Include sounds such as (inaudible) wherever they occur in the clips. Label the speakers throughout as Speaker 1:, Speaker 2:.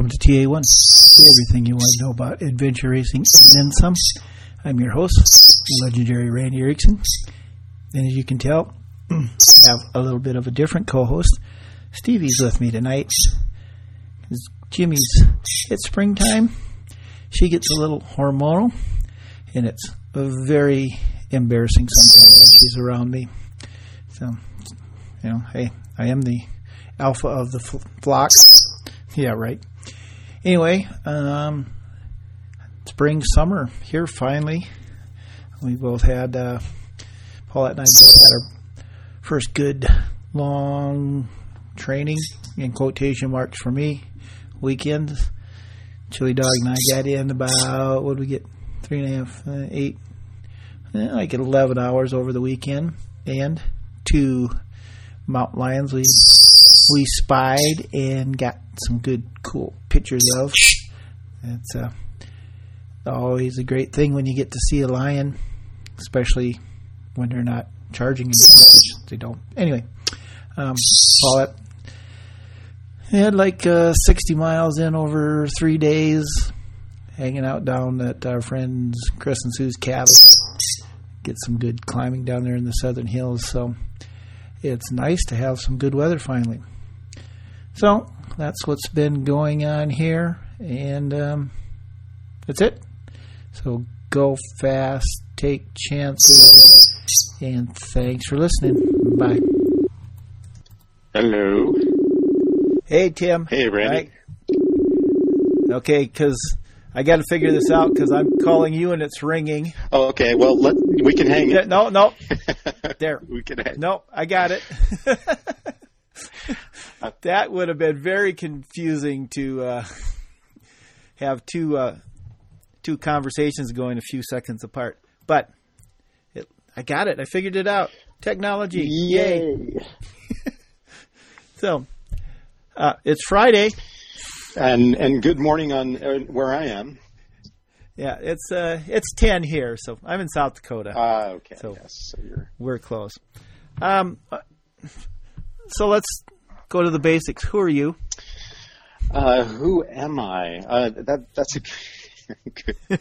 Speaker 1: Welcome to TA1, everything you want to know about adventure racing and then some. I'm your host, legendary Randy Erickson. And as you can tell, I have a little bit of a different co-host. Stevie's with me tonight. Jimmy's, it's springtime. She gets a little hormonal, and it's very embarrassing sometimes when she's around me. So, you know, hey, I am the alpha of the flock. Yeah, right. Anyway, um, spring, summer here finally. We both had, uh, Paulette and I both had our first good long training in quotation marks for me weekends. Chili Dog and I got in about, what did we get? Three and a half, uh, eight, eh, like 11 hours over the weekend. And two Mount Lions we, we spied and got some good, cool pictures of. It's uh, always a great thing when you get to see a lion, especially when they're not charging you, which they don't. Anyway, um, Paulette had like uh, 60 miles in over three days, hanging out down at our friends Chris and Sue's cabin. Get some good climbing down there in the southern hills. So it's nice to have some good weather finally. So that's what's been going on here, and um, that's it. So go fast, take chances, and thanks for listening. Bye.
Speaker 2: Hello.
Speaker 1: Hey, Tim.
Speaker 2: Hey, Randy.
Speaker 1: Right. Okay, because I got to figure this out because I'm calling you and it's ringing.
Speaker 2: Oh, okay. Well, let we can hang
Speaker 1: it. No, no. (laughs) there.
Speaker 2: we can hang.
Speaker 1: No, I got it. (laughs) that would have been very confusing to uh, (laughs) have two uh, two conversations going a few seconds apart. But it, I got it. I figured it out. Technology.
Speaker 2: Yay.
Speaker 1: Yay. (laughs) so uh, it's Friday.
Speaker 2: And and good morning on uh, where I am.
Speaker 1: Yeah, it's uh it's ten here, so I'm in South Dakota.
Speaker 2: Ah, uh, okay.
Speaker 1: So,
Speaker 2: yes, so you're
Speaker 1: we're close. Um, uh, so let's go to the basics. Who are you?
Speaker 2: Uh, who am I? Uh, that that's a. (laughs)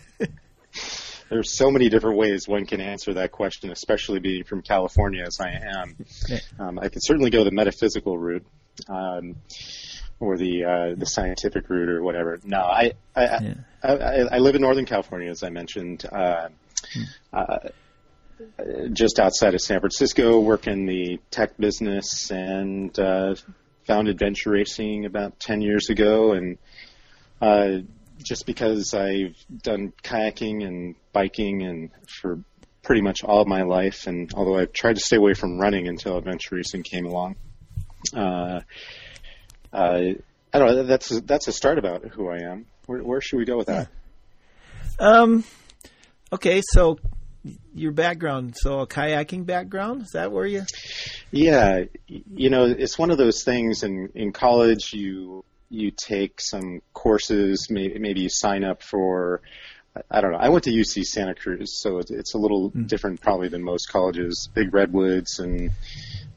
Speaker 2: There's so many different ways one can answer that question, especially being from California as I am. Um, I could certainly go the metaphysical route. Um, or the uh, the scientific route or whatever. No, I I, yeah. I, I, I, live in Northern California, as I mentioned, uh, hmm. uh, just outside of San Francisco. Work in the tech business and uh, found adventure racing about ten years ago, and uh, just because I've done kayaking and biking and for pretty much all of my life, and although I've tried to stay away from running until adventure racing came along. Uh, uh, I don't know. That's a, that's a start about who I am. Where, where should we go with that?
Speaker 1: Um. Okay, so your background, so a kayaking background, is that where you?
Speaker 2: Yeah, you know, it's one of those things. In in college, you you take some courses. Maybe, maybe you sign up for. I don't know. I went to UC Santa Cruz, so it's, it's a little mm. different probably than most colleges. Big redwoods and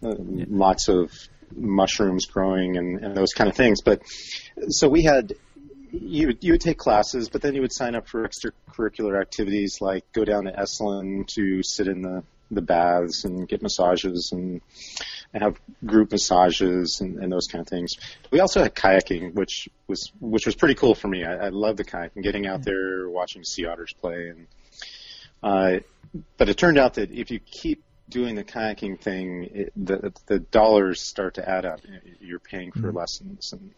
Speaker 2: uh, yeah. lots of mushrooms growing and, and those kind of things. But so we had you would, you would take classes, but then you would sign up for extracurricular activities like go down to Esalen to sit in the the baths and get massages and, and have group massages and, and, those kind of things. We also had kayaking, which was which was pretty cool for me. I, I love the kayaking, getting out there, watching sea otters play, and uh, but it turned out that if you keep doing the kayaking thing, it, the the dollars start to add up. You're paying for mm-hmm. lessons and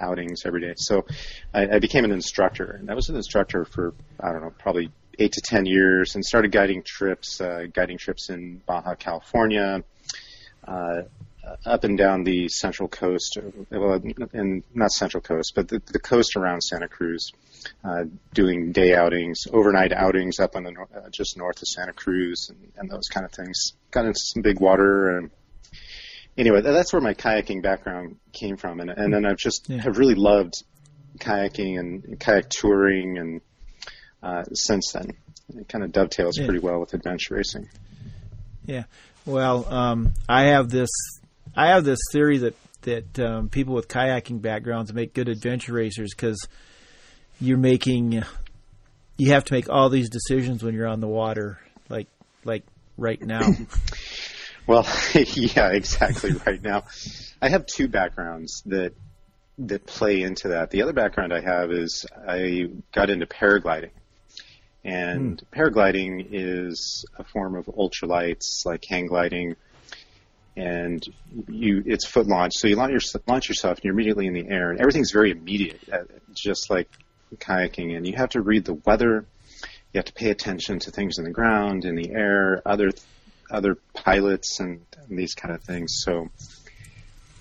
Speaker 2: outings every day. So I, I became an instructor, and I was an instructor for I don't know, probably eight to ten years, and started guiding trips, uh, guiding trips in Baja California, uh, up and down the central coast, well, and not central coast, but the, the coast around Santa Cruz, uh, doing day outings, overnight outings up on the uh, just north of Santa Cruz, and, and, those kind of things. Got into some big water, and anyway, that's where my kayaking background came from, and, and then I've just yeah. have really loved kayaking and kayak touring, and uh, since then, it kind of dovetails yeah. pretty well with adventure racing.
Speaker 1: Yeah. Well, um, I have this I have this theory that that um, people with kayaking backgrounds make good adventure racers because you're making you have to make all these decisions when you're on the water, like like right now. (laughs)
Speaker 2: well, (laughs) yeah, exactly. (laughs) Right now, I have two backgrounds that that play into that. The other background I have is I got into paragliding. And mm. paragliding is a form of ultralights like hang gliding and you it's foot launch so you launch, your, launch yourself and you're immediately in the air and everything's very immediate uh, just like kayaking and you have to read the weather you have to pay attention to things in the ground in the air other other pilots and, and these kind of things so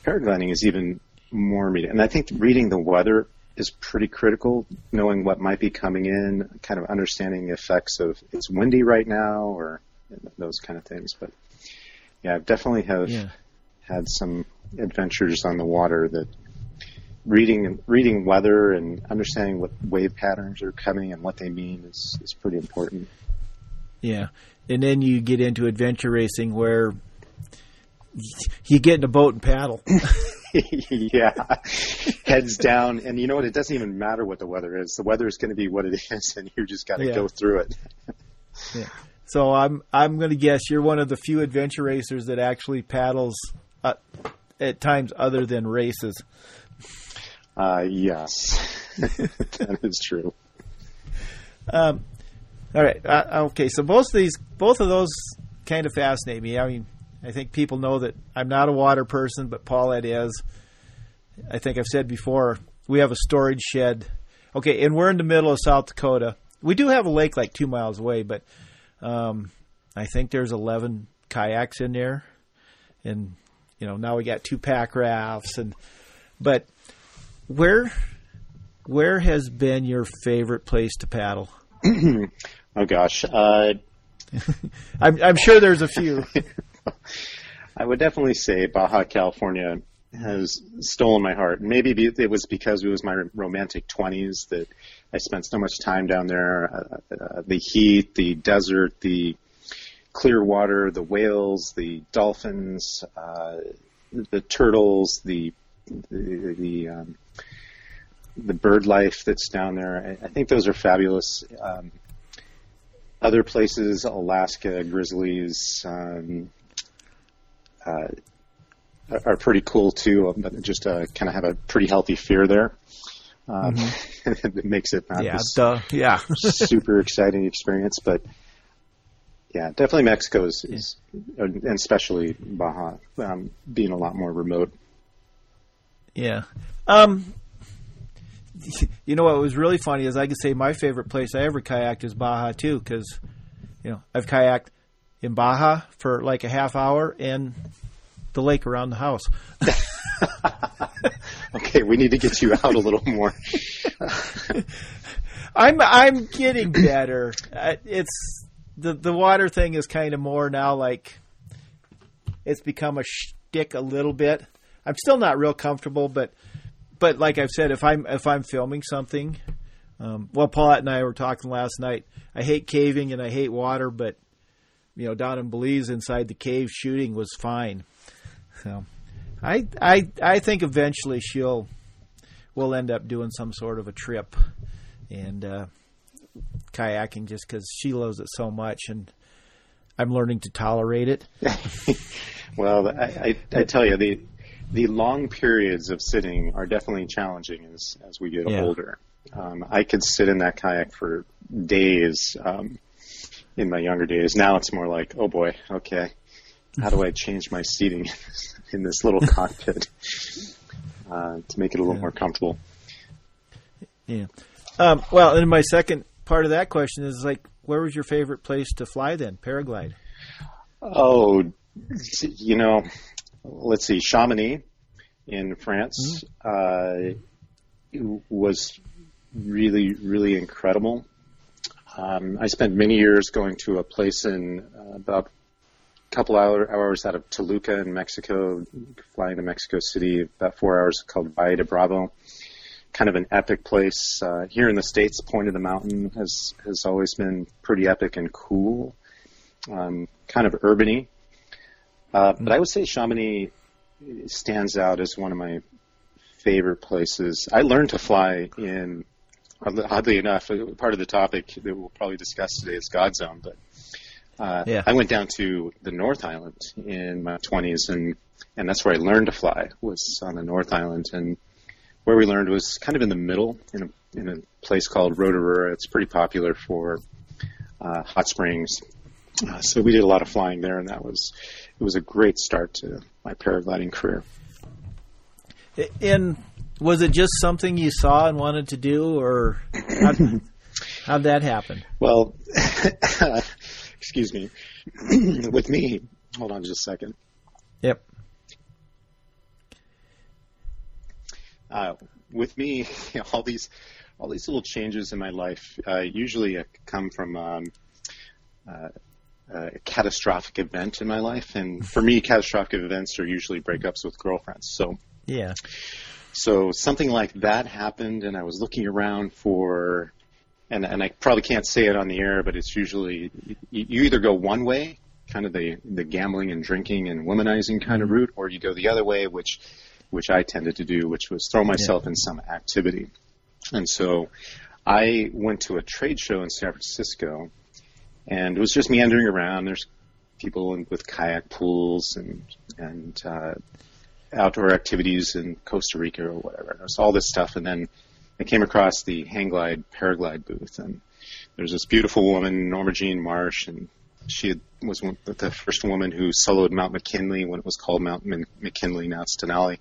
Speaker 2: paragliding is even more immediate. And I think reading the weather is pretty critical, knowing what might be coming in, kind of understanding the effects of it's windy right now or those kind of things. But yeah, I definitely have yeah. had some adventures on the water that reading reading weather and understanding what wave patterns are coming and what they mean is is pretty important.
Speaker 1: Yeah. And then you get into adventure racing where you get in a boat and paddle. (laughs) (laughs)
Speaker 2: yeah, heads down, and you know what? It doesn't even matter what the weather is. The weather is going to be what it is, and you just got to yeah. go through it.
Speaker 1: yeah. So I'm I'm going to guess you're one of the few adventure racers that actually paddles uh, at times other than races.
Speaker 2: Uh, yes, (laughs) that is true.
Speaker 1: Um, all right. Uh, okay. So both of these, both of those, kind of fascinate me. I mean, I think people know that I'm not a water person, but Paulette is. I think I've said before, we have a storage shed. Okay, and we're in the middle of South Dakota. We do have a lake like two miles away, but um, I think there's 11 kayaks in there, and you know now we got two pack rafts, and but where where has been your favorite place to paddle? (clears throat) (clears throat)
Speaker 2: oh gosh, uh... (laughs)
Speaker 1: I'm, I'm sure there's a few. (laughs)
Speaker 2: I would definitely say Baja California has stolen my heart. Maybe it was because it was my romantic 20s that I spent so much time down there. Uh, uh, the heat, the desert, the clear water, the whales, the dolphins, uh, the turtles, the the the, um, the, bird life that's down there. I, I think those are fabulous. Um, other places, Alaska, grizzlies, um, uh, are pretty cool too. But just uh, kind of have a pretty healthy fear there. Um, mm-hmm. (laughs) it makes it not
Speaker 1: yeah, yeah. (laughs)
Speaker 2: super exciting experience, but yeah, definitely Mexico is, is and especially Baja, um, being a lot more remote.
Speaker 1: Yeah. Um, (laughs) you know what was really funny is I could say my favorite place I ever kayaked is Baja too, because you know I've kayaked in Baja for like a half hour and the lake around the house. (laughs)
Speaker 2: okay, we need to get you out a little more. (laughs)
Speaker 1: I'm I'm getting better. Uh, it's the the water thing is kind of more now like it's become a shtick a little bit. I'm still not real comfortable, but but like I've said, if I'm if I'm filming something, um, well, Paulette and I were talking last night. I hate caving and I hate water, but you know, down in Belize inside the cave shooting was fine. So, I I I think eventually she'll we'll end up doing some sort of a trip and uh, kayaking just because she loves it so much and I'm learning to tolerate it. (laughs)
Speaker 2: well, I, I, I, tell you the the long periods of sitting are definitely challenging as as we get yeah. older. Um, I could sit in that kayak for days. Um, in my younger days. Now it's more like, oh boy, okay, how do I change my seating (laughs) in this little (laughs) cockpit uh, to make it a little yeah. more comfortable?
Speaker 1: Yeah. Um, well, and my second part of that question is like, where was your favorite place to fly then? Paraglide.
Speaker 2: Oh, you know, let's see, Chamonix in France mm-hmm. uh, was really, really incredible. Um, I spent many years going to a place in uh, about a couple hour, hours out of Toluca in Mexico, flying to Mexico City, about four hours, called Valle de Bravo. Kind of an epic place. Uh, here in the States, Point of the Mountain has, has always been pretty epic and cool. Um, kind of urbany. Uh, but I would say Chamonix stands out as one of my favorite places. I learned to fly in, oddly enough, part of the topic that we'll probably discuss today is Godzone, but uh, yeah. I went down to the North Island in my 20s, and and that's where I learned to fly was on the North Island, and where we learned was kind of in the middle in a in a place called Rotorua. It's pretty popular for uh, hot springs, uh, so we did a lot of flying there, and that was it was a great start to my paragliding career.
Speaker 1: And was it just something you saw and wanted to do, or how'd, (laughs) how'd that happen?
Speaker 2: Well, (laughs) excuse me. (clears throat) With me, hold on just a second.
Speaker 1: Yep.
Speaker 2: Uh, with me, (laughs) all these all these little changes in my life uh, usually come from um, uh, a catastrophic event in my life, and for me, catastrophic events are usually breakups with girlfriends. So
Speaker 1: yeah.
Speaker 2: So something like that happened, and I was looking around for, and and I probably can't say it on the air, but it's usually you, you either go one way, kind of the the gambling and drinking and womanizing kind of mm-hmm. route, or you go the other way, which which I tended to do, which was throw myself yeah. in some activity. And so I went to a trade show in San Francisco, and it was just meandering around. There's people in, with kayak pools and and uh, outdoor activities in Costa Rica or whatever. There's all this stuff, and then I came across the hang glide paraglide booth, and there's this beautiful woman, Norma Jean Marsh, and she had, was one, the first woman who soloed Mount McKinley when it was called Mount McKinley. Now it's Denali.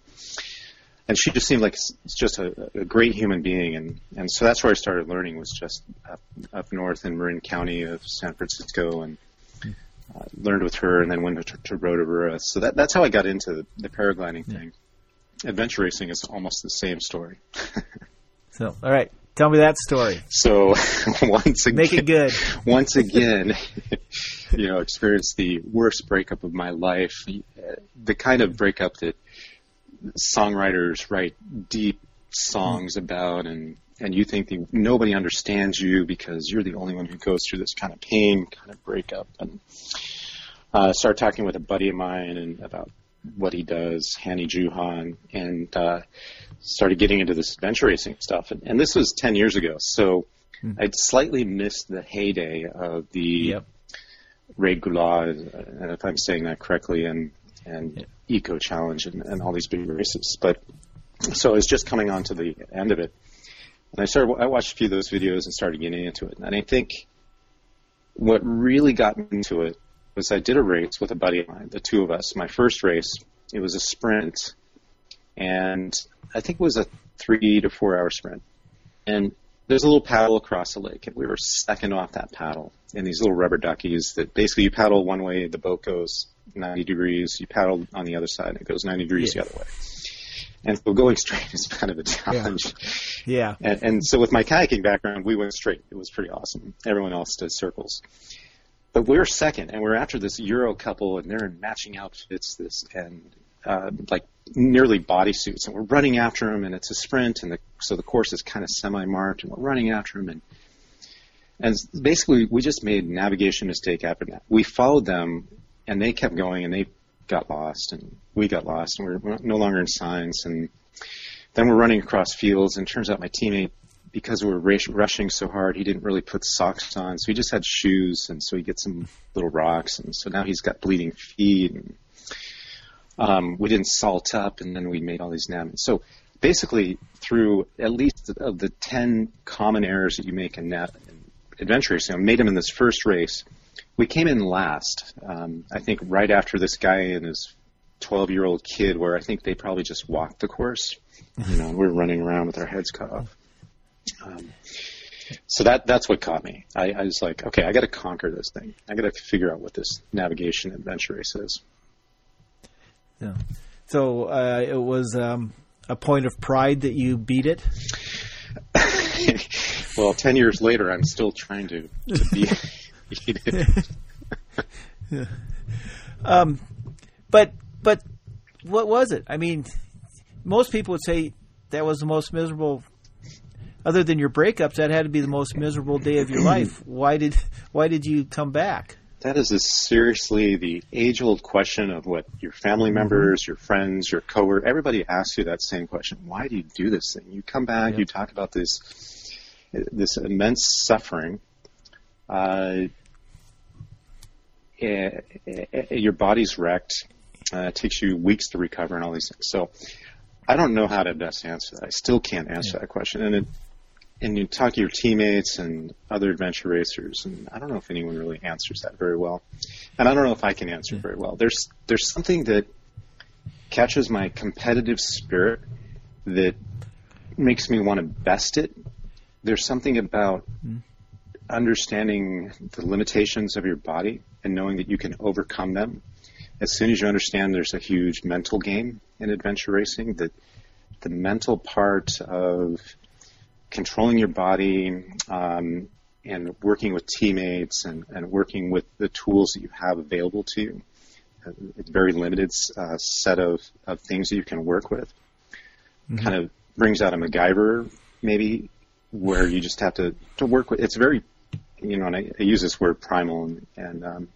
Speaker 2: And she just seemed like just a, a great human being, and and so that's where I started learning was just up, up north in Marin County of San Francisco, and uh, learned with her, and then went to, to Rotorua. So that, that's how I got into the, the paragliding yeah. thing. Adventure racing is almost the same story. (laughs)
Speaker 1: so, all right, tell me that story.
Speaker 2: So, (laughs) once again,
Speaker 1: make it good. (laughs)
Speaker 2: once again, you know, experienced the worst breakup of my life. The kind of breakup that songwriters write deep songs about and and you think the, nobody understands you because you're the only one who goes through this kind of pain, kind of breakup. And uh, started talking with a buddy of mine and about what he does, Hanny Juhan, and uh, started getting into this adventure racing stuff. And, and this was 10 years ago, so hmm. I'd slightly missed the heyday of the yep. Raid Gauloises, uh, if I'm saying that correctly, and and yep. Eco Challenge and, and all these big races. But so I was just coming on to the end of it. And I started, I watched a few of those videos and started getting into it. And I think what really got me into it was I did a race with a buddy of mine, the two of us. My first race, it was a sprint, and I think it was a three to four hour sprint. And there's a little paddle across the lake, and we were second off that paddle in these little rubber duckies that basically you paddle one way, the boat goes 90 degrees, you paddle on the other side, and it goes 90 degrees yeah. the other way. And so going straight (laughs) is kind of a challenge.
Speaker 1: Yeah.
Speaker 2: yeah. And, and so with my kayaking background, we went straight. It was pretty awesome. Everyone else did circles. But we're second, and we're after this Euro couple, and they're in matching outfits, this and uh, like nearly bodysuits, and we're running after them, and it's a sprint, and the, so the course is kind of semi-marked, and we're running after them, and and basically we just made navigation mistake after that. We followed them, and they kept going, and they got lost, and we got lost, and we we're no longer in science and then we're running across fields, and turns out my teammate, because we were rushing so hard, he didn't really put socks on, so he just had shoes, and so he gets some little rocks, and so now he's got bleeding feet, and um, we didn't salt up, and then we made all these navs. So basically, through at least of the ten common errors that you make in, in adventure racing, I made them in this first race we came in last. Um, I think right after this guy and his 12 year old kid, where I think they probably just walked the course. You know, we are running around with our heads cut off. Um, so that that's what caught me. I, I was like, okay, I got to conquer this thing. I got to figure out what this navigation adventure race is.
Speaker 1: Yeah. So uh, it was um, a point of pride that you beat it. (laughs)
Speaker 2: well, ten years later, I'm still trying to, to beat (laughs) (laughs)
Speaker 1: yeah. Um, but but what was it? I mean, most people would say that was the most miserable. Other than your breakups, that had to be the most miserable day of your life. (clears throat) Why did why did you come back?
Speaker 2: that is a seriously the age-old question of what your family mm-hmm. members, your friends, your coworker, everybody asks you that same question. Why do you do this thing? You come back, you talk about this this immense suffering. Uh, your body's wrecked. Uh, it takes you weeks to recover and all these things. So I don't know how to best answer that. I still can't answer yeah. that question. And it, and you talk to your teammates and other adventure racers, and I don't know if anyone really answers that very well. And I don't know if I can answer it very well. There's there's something that catches my competitive spirit that makes me want to best it. There's something about mm. Understanding the limitations of your body and knowing that you can overcome them. As soon as you understand there's a huge mental game in adventure racing, that the mental part of controlling your body um, and working with teammates and, and, working with the tools that you have available to you. It's a very limited uh, set of, of things that you can work with. Mm-hmm. Kind of brings out a MacGyver, maybe, where you just have to, to work with. It's very, you know, and I, I use this word primal, and, and um,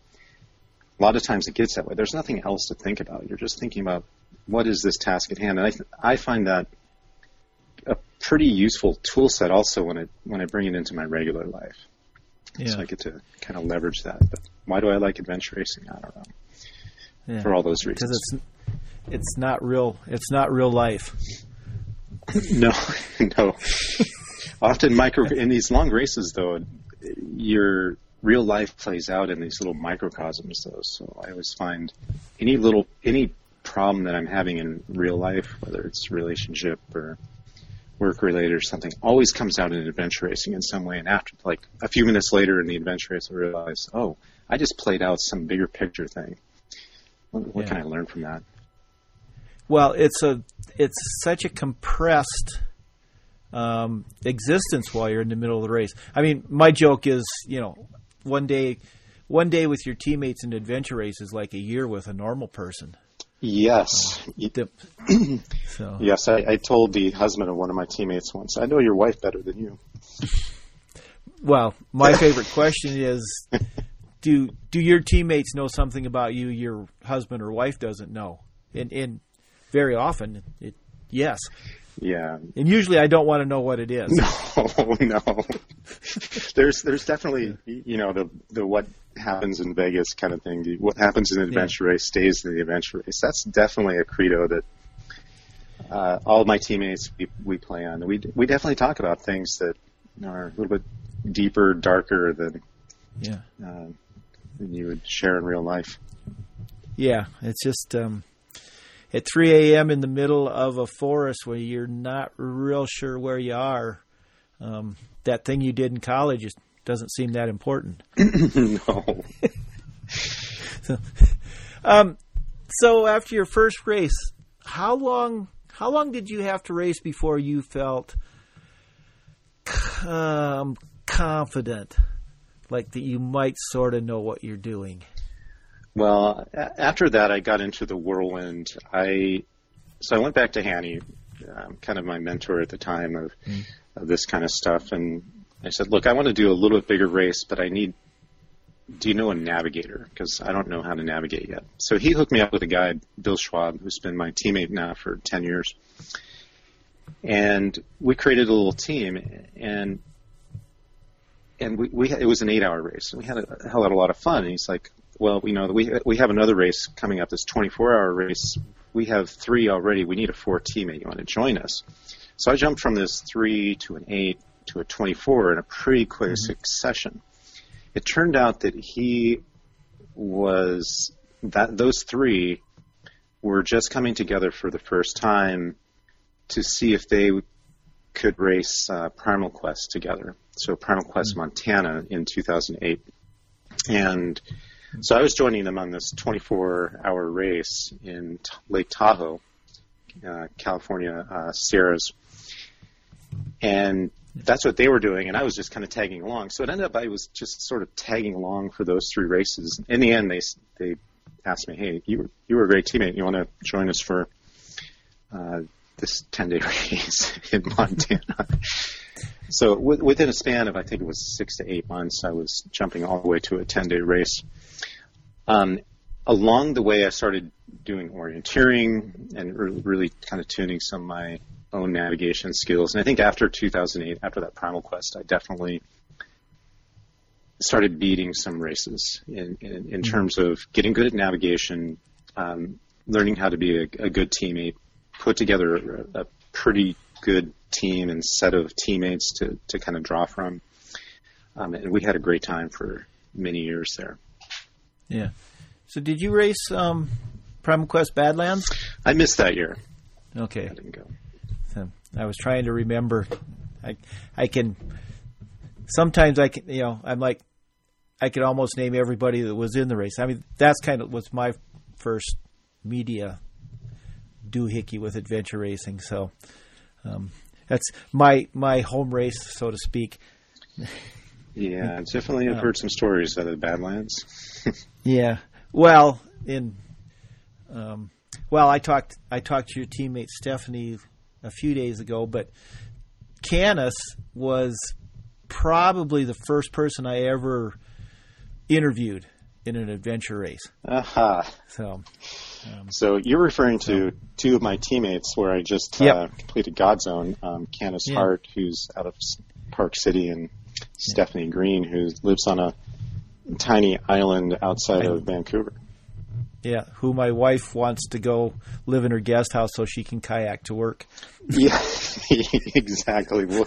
Speaker 2: a lot of times it gets that way. There's nothing else to think about. You're just thinking about what is this task at hand, and I, I find that a pretty useful tool set also when I when I bring it into my regular life. Yeah. So I get to kind of leverage that. But why do I like adventure racing? I don't know. Yeah. For all those reasons.
Speaker 1: Because it's it's not real. It's not real life. (laughs)
Speaker 2: no, (laughs) no. Often micro in these long races though, your real life plays out in these little microcosms though. So I always find any little any problem that I'm having in real life, whether it's relationship or work related or something always comes out in adventure racing in some way. And after, like a few minutes later in the adventure race, I realize, oh, I just played out some bigger picture thing. What, what yeah. can I learn from that?
Speaker 1: Well, it's a it's such a compressed um, existence while you're in the middle of the race. I mean, my joke is, you know, one day, one day with your teammates in adventure race is like a year with a normal person.
Speaker 2: Yes. (clears throat) so. Yes, I, I told the husband of one of my teammates once, I know your wife better than you.
Speaker 1: Well, my favorite question is do do your teammates know something about you your husband or wife doesn't know? And, and very often, it, yes.
Speaker 2: Yeah.
Speaker 1: And usually I don't want to know what it is. (laughs)
Speaker 2: No, no. (laughs) there's there's definitely you know the the what happens in Vegas kind of thing. What happens in an adventure yeah. race stays in the adventure race. That's definitely a credo that uh, all of my teammates we, we play on. We we definitely talk about things that are a little bit deeper, darker than
Speaker 1: yeah uh,
Speaker 2: than you would share in real life.
Speaker 1: Yeah, it's just um, at 3 a.m. in the middle of a forest where you're not real sure where you are. Um, that thing you did in college is doesn't seem that important. (clears throat)
Speaker 2: no.
Speaker 1: so, (laughs) um, so after your first race, how long how long did you have to race before you felt um, confident, like that you might sort of know what you're doing?
Speaker 2: Well, after that, I got into the whirlwind. I so I went back to Hanny, um, kind of my mentor at the time of, mm. of this kind of stuff, and I said, look, I want to do a little bit bigger race, but I need, do you know a navigator? Because I don't know how to navigate yet. So he hooked me up with a guy, Bill Schwab, who's been my teammate now for 10 years. And we created a little team and, and we, we it was an eight hour race. And we had a hell of a lot of fun. And he's like, well, you know, we, we have another race coming up, this 24 hour race. We have three already. We need a four teammate. You want to join us? So I jumped from this three to an eight to a 24 in a pretty quick mm-hmm. succession. It turned out that he was that those three were just coming together for the first time to see if they could race uh, Primal Quest together. So Primal Quest mm-hmm. Montana in 2008, and so I was joining them on this 24-hour race in Lake Tahoe, uh, California uh, Sierras, and that's what they were doing, and I was just kind of tagging along. So it ended up I was just sort of tagging along for those three races. In the end, they they asked me, "Hey, you were you were a great teammate. You want to join us for uh, this 10 day (laughs) race in Montana. so w- within a span of I think it was six to eight months, I was jumping all the way to a 10 day race. Um, along the way, I started doing orienteering and re- really kind of tuning some of my own navigation skills. And I think after 2008, after that Primal Quest, I definitely started beating some races in, in, in terms of getting good at navigation, um, learning how to be a, a, good teammate, put together a, a, pretty good team and set of teammates to, to kind of draw from. Um, and we had a great time for many years there.
Speaker 1: Yeah. So did you race um, Primal Quest Badlands?
Speaker 2: I missed that year.
Speaker 1: Okay.
Speaker 2: I didn't go.
Speaker 1: So I was trying to remember. I I can sometimes I can you know I'm like I could almost name everybody that was in the race. I mean that's kind of was my first media doohickey with adventure racing. So um, that's my my home race, so to speak.
Speaker 2: Yeah, definitely. I've heard some stories out of the Badlands. (laughs)
Speaker 1: yeah, well, in um, well, I talked I talked to your teammate Stephanie a few days ago, but Canis was probably the first person I ever interviewed in an adventure race.
Speaker 2: Aha. Uh-huh.
Speaker 1: So,
Speaker 2: um, so you're referring to so, two of my teammates where I just uh, completed Godzone. Um, Canis yeah. Hart, who's out of Park City, and yeah. Stephanie Green, who lives on a tiny island outside of Vancouver.
Speaker 1: Yeah, who my wife wants to go live in her guest house so she can kayak to work. (laughs)
Speaker 2: yeah, (laughs) exactly. We'll,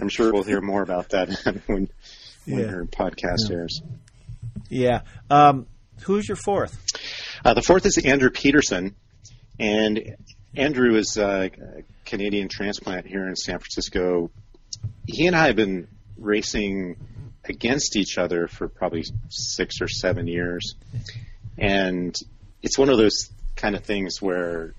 Speaker 2: I'm sure we'll hear more about that (laughs) when when yeah. her podcast
Speaker 1: yeah.
Speaker 2: airs.
Speaker 1: Yeah. Um, who's your fourth?
Speaker 2: Uh, the fourth is Andrew Peterson, and Andrew is a Canadian transplant here in San Francisco. He and I have been racing against each other for probably six or seven years. And it's one of those kind of things where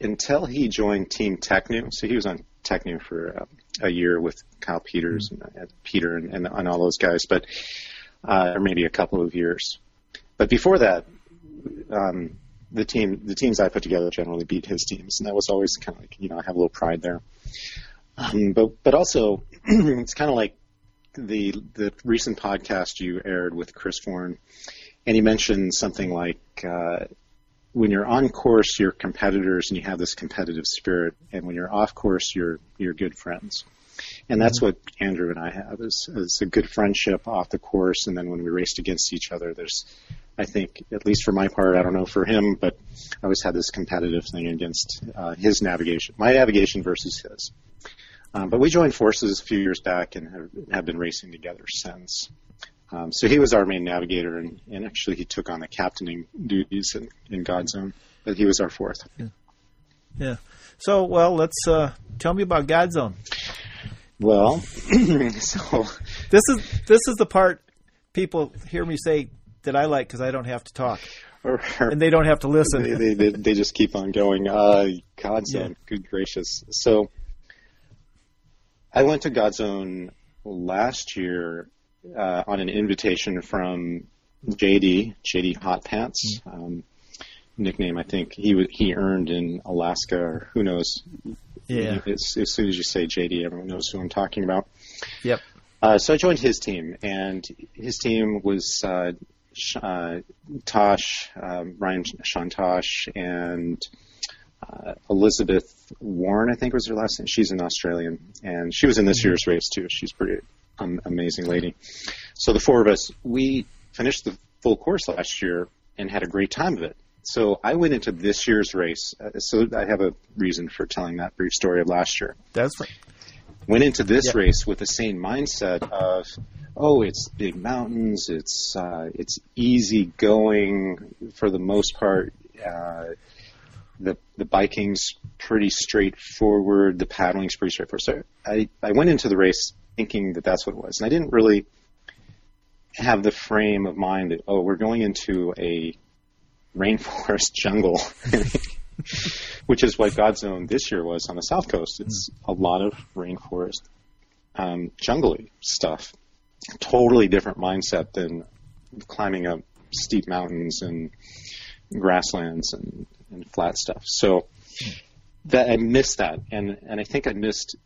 Speaker 2: until he joined Team Tecnu, so he was on Tecnu for uh, a year with Kyle Peters and uh, Peter and, and, and, all those guys, but uh, or maybe a couple of years. But before that, um, the team the teams I put together generally beat his teams, and that was always kind of like you know I have a little pride there. Um, but but also (clears throat) it's kind of like the the recent podcast you aired with Chris Warren, and he mentioned something like uh, when you're on course, you're competitors and you have this competitive spirit, and when you're off course, you're you're good friends. And that's mm-hmm. what Andrew and I have is, is a good friendship off the course, and then when we raced against each other, there's I think, at least for my part, I don't know for him, but I always had this competitive thing against uh, his navigation, my navigation versus his. Um, but we joined forces a few years back and have, have been racing together since. Um, so he was our main navigator, and, and, actually he took on the captaining duties in, in Godzone. But he was our fourth.
Speaker 1: Yeah. yeah. So, well, let's uh, tell me about Godzone.
Speaker 2: Well, (clears throat) so
Speaker 1: this is this is the part people hear me say that I like because I don't have to talk, (laughs) and they don't have to listen.
Speaker 2: they, they, they, just keep on going. Uh, Godzone, yeah. good gracious! So I went to Godzone last year uh, on an invitation from JD, JD Hot Pants, mm-hmm. um, nickname I think he he earned in Alaska or who knows.
Speaker 1: Yeah.
Speaker 2: As, as soon as you say JD, everyone knows who I'm talking about.
Speaker 1: Yep.
Speaker 2: Uh, so I joined his team, and his team was uh, uh, Tosh, um, Ryan Shantosh, and uh, Elizabeth Warren, I think was her last name. She's an Australian, and she was in this mm-hmm. year's race too. She's a pretty um, amazing lady. So the four of us, we finished the full course last year and had a great time of it. So I went into this year's race. Uh, so I have a reason for telling that brief story of last year.
Speaker 1: That's right.
Speaker 2: Went into this yep. race with the same mindset of, oh, it's big mountains, it's uh, it's easy going for the most part. Uh, the the biking's pretty straightforward. The paddling's pretty straightforward. So I I went into the race thinking that that's what it was, and I didn't really have the frame of mind that oh we're going into a rainforest (laughs) jungle, (laughs) (laughs) which is what God's Godzone this year was on the south coast. It's a lot of rainforest, um, jungly stuff. Totally different mindset than climbing up steep mountains and grasslands and, and flat stuff. So that I missed that, and and I think I missed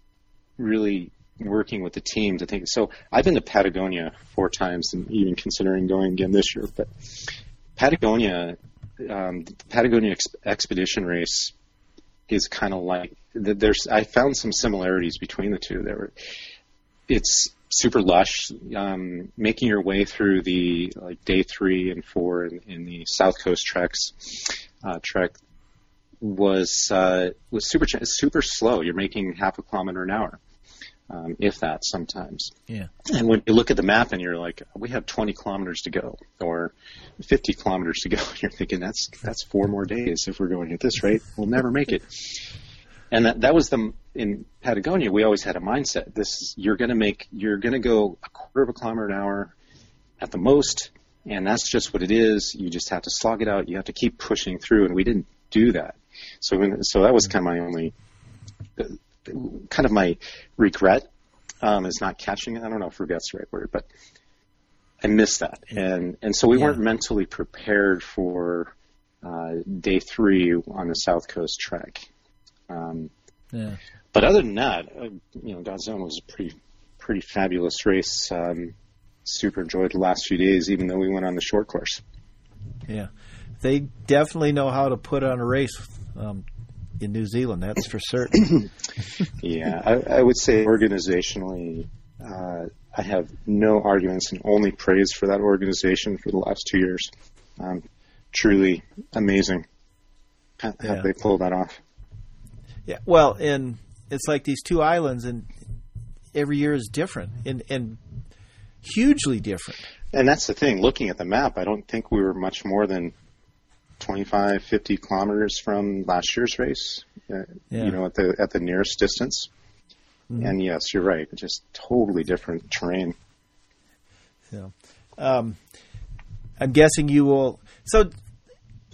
Speaker 2: really working with the team to think. So I've been to Patagonia four times, and even considering going again this year. But Patagonia, um, Patagonia ex- expedition race is kind of like there's. I found some similarities between the two. There, were it's super lush. Um, making your way through the like day three and four in, in the South Coast treks uh, trek was uh, was super super slow. You're making half a kilometer an hour, um, if that sometimes.
Speaker 1: Yeah.
Speaker 2: And when you look at the map and you're like, we have 20 kilometers to go or 50 kilometers to go, and (laughs) you're thinking that's that's four more days if we're going at this rate. We'll never make it. And that that was the in Patagonia. We always had a mindset. This is, you're going to make you're going to go a quarter of a kilometer an hour at the most, and that's just what it is. You just have to slog it out. You have to keep pushing through, and we didn't do that. So when, so that was kind of my only kind of my regret um, is not catching it. I don't know if regret's the right word, but I missed that, and and so we
Speaker 1: Yeah.
Speaker 2: weren't mentally prepared for uh, day three on the South Coast trek. Um,
Speaker 1: Yeah.
Speaker 2: but other than that, uh, you know, God's Zone was a pretty pretty fabulous race. Um, super enjoyed the last few days, even though we went on the short course.
Speaker 1: Yeah. They definitely know how to put on a race um, in New Zealand. That's for certain. (coughs)
Speaker 2: Yeah, I, I would say organizationally, uh, I have no arguments and only praise for that organization for the last two years. Um, truly amazing how,
Speaker 1: Yeah.
Speaker 2: they pulled that off.
Speaker 1: yeah. Well, and it's like these two islands, and every year is different, and and hugely different.
Speaker 2: And that's the thing. Looking at the map, I don't think we were much more than 25, 50 kilometers from last year's race. Uh,
Speaker 1: Yeah.
Speaker 2: You know, at the at the nearest distance. And yes, you're right. Just totally different terrain.
Speaker 1: So, um, I'm guessing you will. So,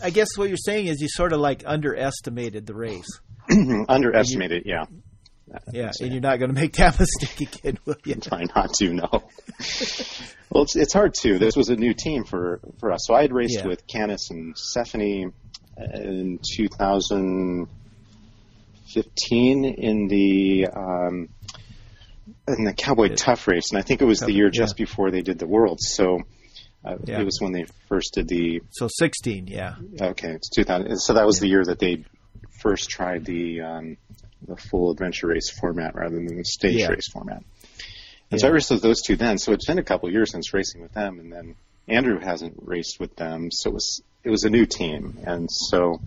Speaker 1: I guess what you're saying is you sort of like underestimated the race. (clears throat)
Speaker 2: Underestimated, yeah.
Speaker 1: Yeah, and you're not going to make that mistake again, will (laughs) you?
Speaker 2: Try not to, no. well, it's, it's hard too. This was a new team for, for us. So I had raced
Speaker 1: Yeah.
Speaker 2: with Canis and Stephanie in 2015 in the um, in the Cowboy Tough race, and I think it was the year just before they did the Worlds. So uh,
Speaker 1: Yeah.
Speaker 2: it was when they first did the
Speaker 1: So 16, yeah,
Speaker 2: okay, it's 2000. So that was the year that they first tried the um, the full adventure race format rather than the stage
Speaker 1: Yeah.
Speaker 2: race format. And so I raced with those two then. So it's been a couple of years since racing with them, and then Andrew hasn't raced with them, so it was it was a new team, and so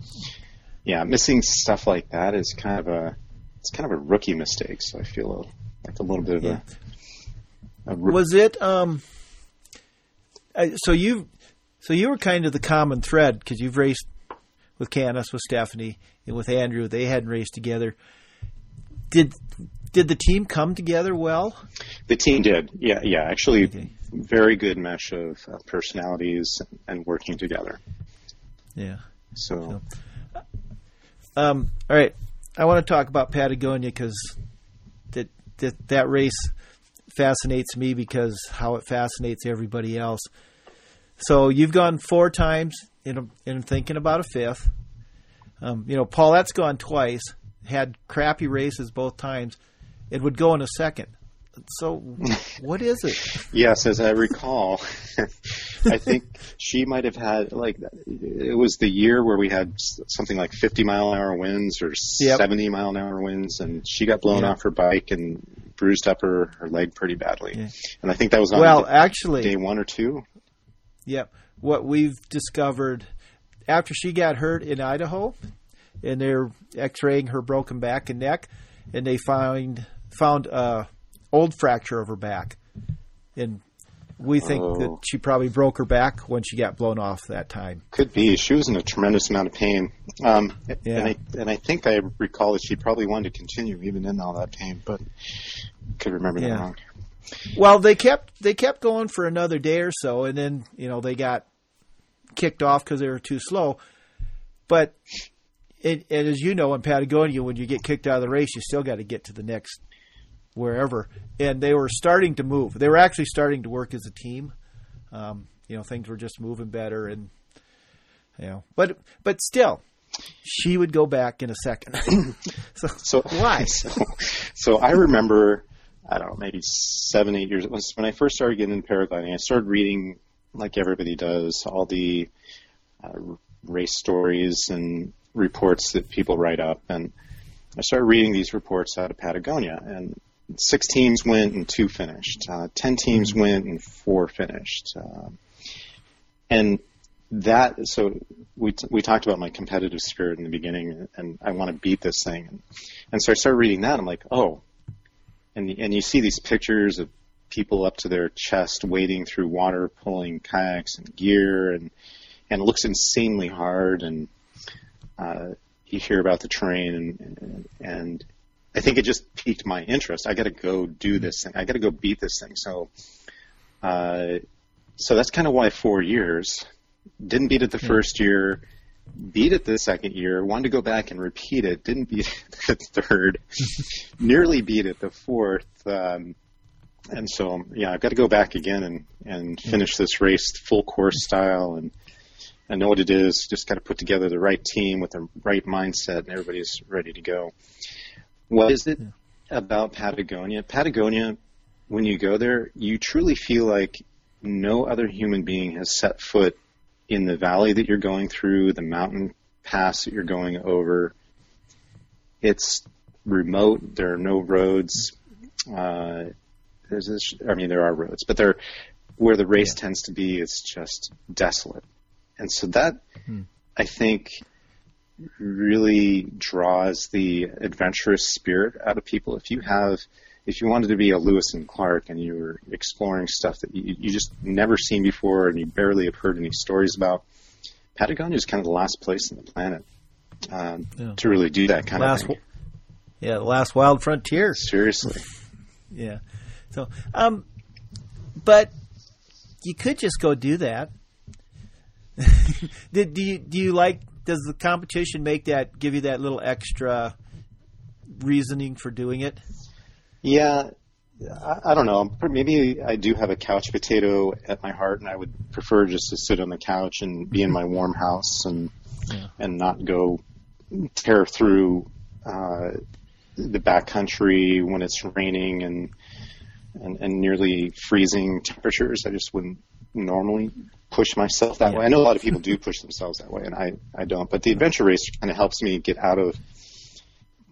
Speaker 2: yeah, missing stuff like that is kind of a it's kind of a rookie mistake. So I feel a, like a little bit of
Speaker 1: Yeah.
Speaker 2: a, a roo-
Speaker 1: Was it? Um, I- so you, so you were kind of the common thread because you've raced with Canis, with Stephanie, and with Andrew. They hadn't raced together. Did did the team come together well?
Speaker 2: The team did, yeah, yeah. Actually,
Speaker 1: Okay.
Speaker 2: very good mesh of uh, personalities and working together.
Speaker 1: Yeah.
Speaker 2: So
Speaker 1: Um, all right, I want to talk about Patagonia because that, that that race fascinates me because how it fascinates everybody else. So you've gone four times, and I'm, thinking about a fifth. Um, you know, Paulette's gone twice, had crappy races both times, it would go in a second. So, (laughs) what is it?
Speaker 2: Yes, as I recall, (laughs) I think she might have had like it was the year where we had something like 50 mile an hour winds or
Speaker 1: Yep.
Speaker 2: 70 mile an hour winds, and she got blown
Speaker 1: Yeah.
Speaker 2: off her bike and bruised up her, her leg pretty badly.
Speaker 1: Yeah.
Speaker 2: And I think that was on
Speaker 1: Well,
Speaker 2: d-
Speaker 1: actually,
Speaker 2: day one or two.
Speaker 1: Yep. What we've discovered after she got hurt in Idaho, and they're X-raying her broken back and neck, and they find found a old fracture of her back, and we think that
Speaker 2: Oh.
Speaker 1: she probably broke her back when she got blown off that time.
Speaker 2: Could be. She was in a tremendous amount of pain. Um,
Speaker 1: Yeah.
Speaker 2: and, I, and I think I recall that she probably wanted to continue even in all that pain, but could remember that wrong.
Speaker 1: Well, they kept they kept going for another day or so, and then you know they got kicked off because they were too slow. But it, and as you know, in Patagonia, when you get kicked out of the race, you still got to get to the next wherever. And they were starting to move. They were actually starting to work as a team. Um, you know, things were just moving better, and you know, but but still, she would go back in a second. (coughs) so,
Speaker 2: So
Speaker 1: why? (laughs)
Speaker 2: So, so I remember, I don't know, maybe seven, eight years. When I first started getting into paragliding. I started reading, like everybody does, all the uh, race stories and reports that people write up, and I started reading these reports out of Patagonia. And six teams went and two finished. Uh, ten teams went and four finished. Um, and that so we t- we talked about my competitive spirit in the beginning, and I want to beat this thing, and, and so I started reading that. I'm like, oh, and and you see these pictures of people up to their chest wading through water, pulling kayaks and gear, and and it looks insanely hard, and uh, you hear about the terrain, and, and and I think it just piqued my interest. I got to go do this thing. I got to go beat this thing. So, uh, so that's kind of why four years. Didn't beat it the first year, beat it the second year, wanted to go back and repeat it, didn't beat it (laughs) the third, (laughs) nearly beat it the fourth. Um, and so, yeah, I've got to go back again and, and finish this race full course style. And I know what it is. Just got to put together the right team with the right mindset, and everybody's ready to go. What is it about Patagonia? Patagonia, when you go there, you truly feel like no other human being has set foot in the valley that you're going through, the mountain pass that you're going over. It's remote. There are no roads. Uh, there's this, I mean, there are roads, but they're where the race tends to be. It's just desolate, and so that I think really draws the adventurous spirit out of people. If you have, if you wanted to be a Lewis and Clark and you were exploring stuff that you, you just never seen before and you barely have heard any stories about, Patagonia is kind of the last place on the planet um,
Speaker 1: Yeah.
Speaker 2: to really do that kind
Speaker 1: last,
Speaker 2: of thing.
Speaker 1: yeah, the last wild frontier.
Speaker 2: Seriously. (laughs)
Speaker 1: Yeah. So, um, but you could just go do that. (laughs) Did do you do you like? Does the competition make that give you that little extra reasoning for doing it?
Speaker 2: Yeah, I, I don't know. Maybe I do have a couch potato at my heart, and I would prefer just to sit on the couch and be in my warm house and
Speaker 1: Yeah.
Speaker 2: and not go tear through uh, the backcountry when it's raining and, and and nearly freezing temperatures. I just wouldn't normally push myself that
Speaker 1: Yeah.
Speaker 2: way. I know a lot of people do push themselves that way, and I I don't. But the adventure race kind of helps me get out of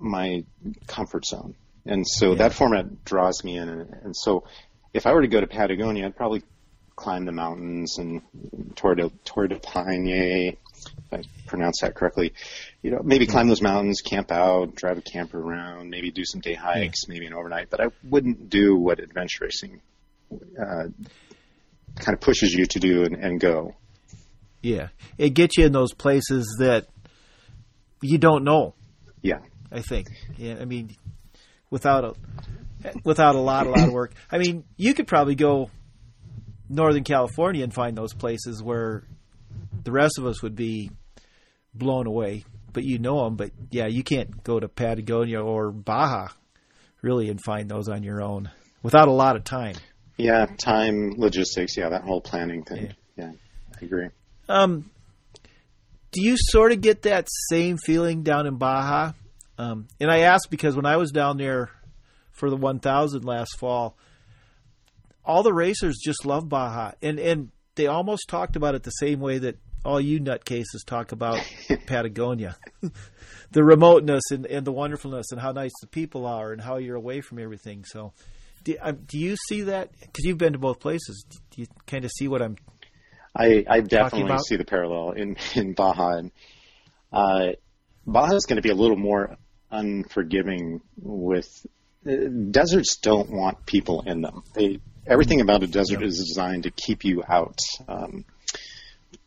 Speaker 2: my comfort zone. And so
Speaker 1: Yeah.
Speaker 2: that format draws me in. And, and so if I were to go to Patagonia, I'd probably climb the mountains and Torre de, Torre de Paine, if I pronounce that correctly. You know, maybe climb those mountains, camp out, drive a camper around, maybe do some day hikes, maybe an overnight. But I wouldn't do what adventure racing uh, kind of pushes you to do and, and go.
Speaker 1: Yeah, it gets you in those places that you don't know.
Speaker 2: Yeah.
Speaker 1: I think. Yeah, I mean, without a without a lot, a lot of work. I mean, you could probably go Northern California and find those places where the rest of us would be blown away. But you know them. But yeah, you can't go to Patagonia or Baja really and find those on your own without a lot of time.
Speaker 2: Yeah, time, logistics, yeah, that whole planning thing. Yeah, I agree.
Speaker 1: Um, do you sort of get that same feeling down in Baja? Um, and I ask because when I was down there for the 1000 last fall, all the racers just love Baja, and and they almost talked about it the same way that all you nutcases talk about (laughs) Patagonia, (laughs) the remoteness and, and the wonderfulness and how nice the people are and how you're away from everything. So, do, uh, do you see that? Because you've been to both places, do you kind of see what I'm?
Speaker 2: I, I definitely see the parallel in, in Baja. And, uh, Baja is going to be a little more unforgiving with uh, deserts don't want people in them. They everything about a desert is designed to keep you out um,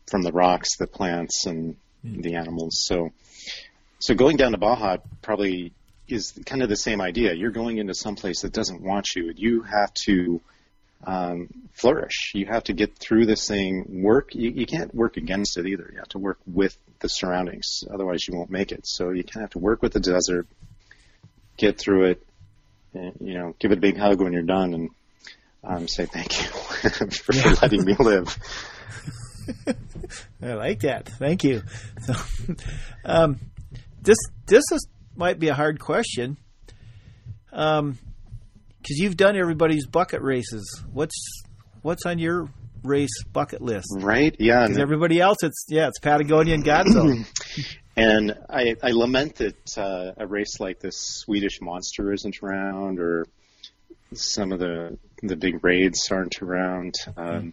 Speaker 2: from the rocks, the plants, and the animals. So, so going down to Baja probably is kind of the same idea. You're going into some place that doesn't want you. You have to um, flourish. You have to get through this thing. Work. You, you can't work against it either. You have to work with the surroundings. Otherwise, you won't make it. So you kind of have to work with the desert, get through it. and, You know, give it a big hug when you're done, and um, say thank you (laughs) for letting me live. (laughs)
Speaker 1: I like that. Thank you. So, (laughs) um, this this is, might be a hard question. Um, because you've done everybody's bucket races. What's what's on your race bucket list?
Speaker 2: Right? Yeah.
Speaker 1: Because everybody else, it's yeah, it's Patagonia and Godzone. (laughs)
Speaker 2: and I, I lament that uh, a race like this Swedish Monster isn't around, or some of the the big raids aren't around. Um,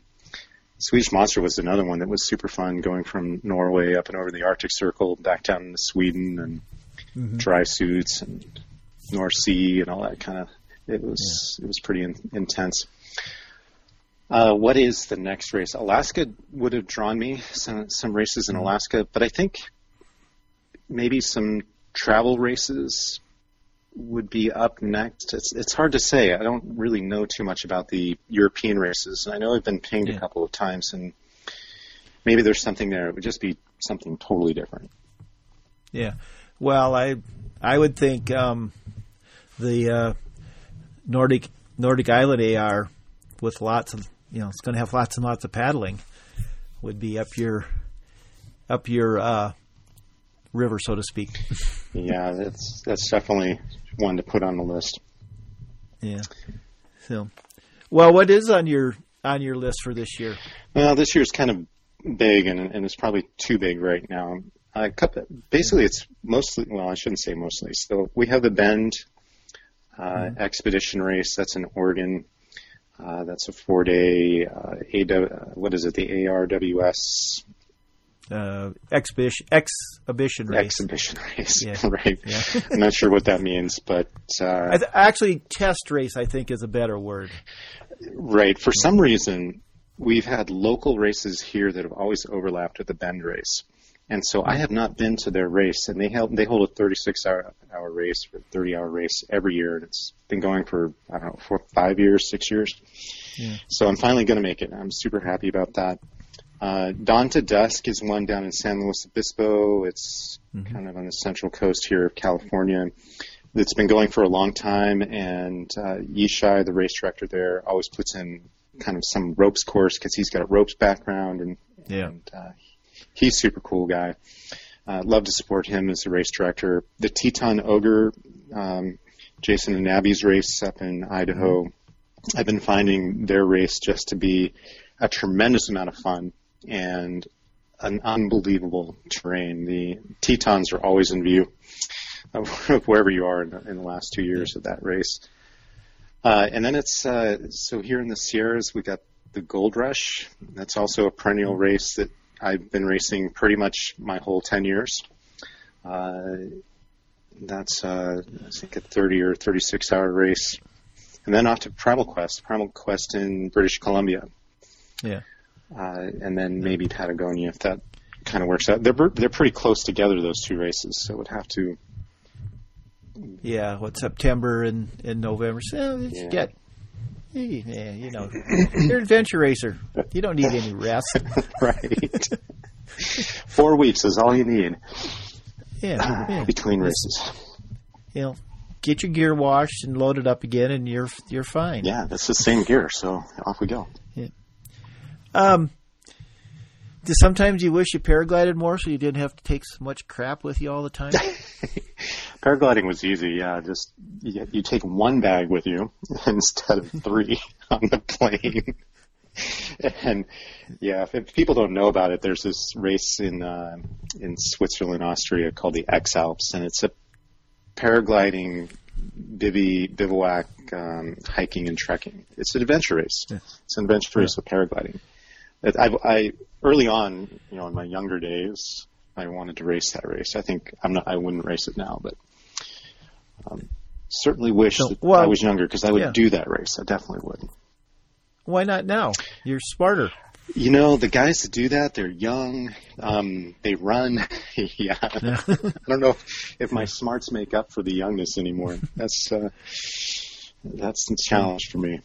Speaker 2: Swedish Monster was another one that was super fun, going from Norway up and over the Arctic Circle, back down to Sweden, and mm-hmm. dry suits and North Sea and all that kind of. It was yeah. it was pretty in, intense. Uh, what is the next race? Alaska would have drawn me some some races in mm-hmm. Alaska, but I think maybe some travel races would be up next. It's it's hard to say. I don't really know too much about the European races. and I know I've been pinged yeah. a couple of times, and maybe there's something there. It would just be something totally different.
Speaker 1: Yeah. Well, I I would think um, the uh, Nordic Nordic Island AR with lots of you know it's going to have lots and lots of paddling would be up your up your uh, river, so to speak.
Speaker 2: yeah, that's that's definitely one to put on the list.
Speaker 1: Yeah. So, well, what is on your on your list for this year?
Speaker 2: Well, this year's kind of big, and and it's probably too big right now. Uh, basically, it's mostly well, I shouldn't say mostly. So we have the Bend uh, mm-hmm. expedition race. That's in Oregon. Uh, that's a four-day uh, AW, what is it? The ARWS
Speaker 1: uh, exhibition exhibition race.
Speaker 2: Exhibition race, yeah. (laughs) right? Yeah. I'm not sure what that means, but uh,
Speaker 1: th- actually, test race I think is a better word.
Speaker 2: Right. For some reason, we've had local races here that have always overlapped with the Bend race, and so I have not been to their race. And they held they hold a 36 hour hour race or 30 hour race every year, and it's been going for I don't know four, five years, six years. Yeah. So I'm finally going to make it. I'm super happy about that. Uh, Dawn to Dusk is one down in San Luis Obispo. It's mm-hmm. kind of on the central coast here of California. It's been going for a long time, and uh, Yishai, the race director there, always puts in kind of some ropes course because he's got a ropes background, and,
Speaker 1: yeah.
Speaker 2: and uh, he's super cool guy. Uh, love to support him as a race director. The Teton Ogre, um, Jason and Abby's race up in Idaho. I've been finding their race just to be a tremendous amount of fun and an unbelievable terrain. The Tetons are always in view of (laughs) wherever you are in the, in the last two years of that race. Uh, and then it's uh, so here in the Sierras we got the Gold Rush. That's also a perennial race that I've been racing pretty much my whole ten years. Uh, that's uh, I think a 30 or 36 hour race, and then off to Primal Quest. Primal Quest in British Columbia.
Speaker 1: Yeah
Speaker 2: uh, and then maybe Patagonia if that kind of works out. They're they're pretty close together those two races, so it would have to.
Speaker 1: Yeah, what September and, and November? So yeah. get yeah, you know, (coughs) you're an adventure racer. You don't need any rest. (laughs)
Speaker 2: right. Four weeks is all you need.
Speaker 1: Yeah, (sighs) yeah.
Speaker 2: between races.
Speaker 1: You know, get your gear washed and loaded up again, and you're you're fine.
Speaker 2: Yeah, that's the same gear, so off we go.
Speaker 1: Yeah. Um, sometimes you wish you paraglided more so you didn't have to take so much crap with you all the time? (laughs)
Speaker 2: Paragliding was easy, yeah. Just you, you take one bag with you (laughs) instead of three (laughs) on the plane. and yeah, if, if, people don't know about it, there's this race in uh, in Switzerland, Austria called the X Alps, and it's a paragliding bivy, bivouac um, hiking and trekking. It's an adventure race. Yeah. It's an adventure race with paragliding. I, I early on, you know, in my younger days, I wanted to race that race. I think I'm not. I wouldn't race it now, but um, certainly wish so, well, I was younger because I would yeah. do that race. I definitely would.
Speaker 1: Why not now? You're smarter.
Speaker 2: You know, the guys that do that, they're young. Um, they run. (laughs) yeah. (laughs) I don't know if, if, my smarts make up for the youngness anymore. That's uh, that's a challenge for me.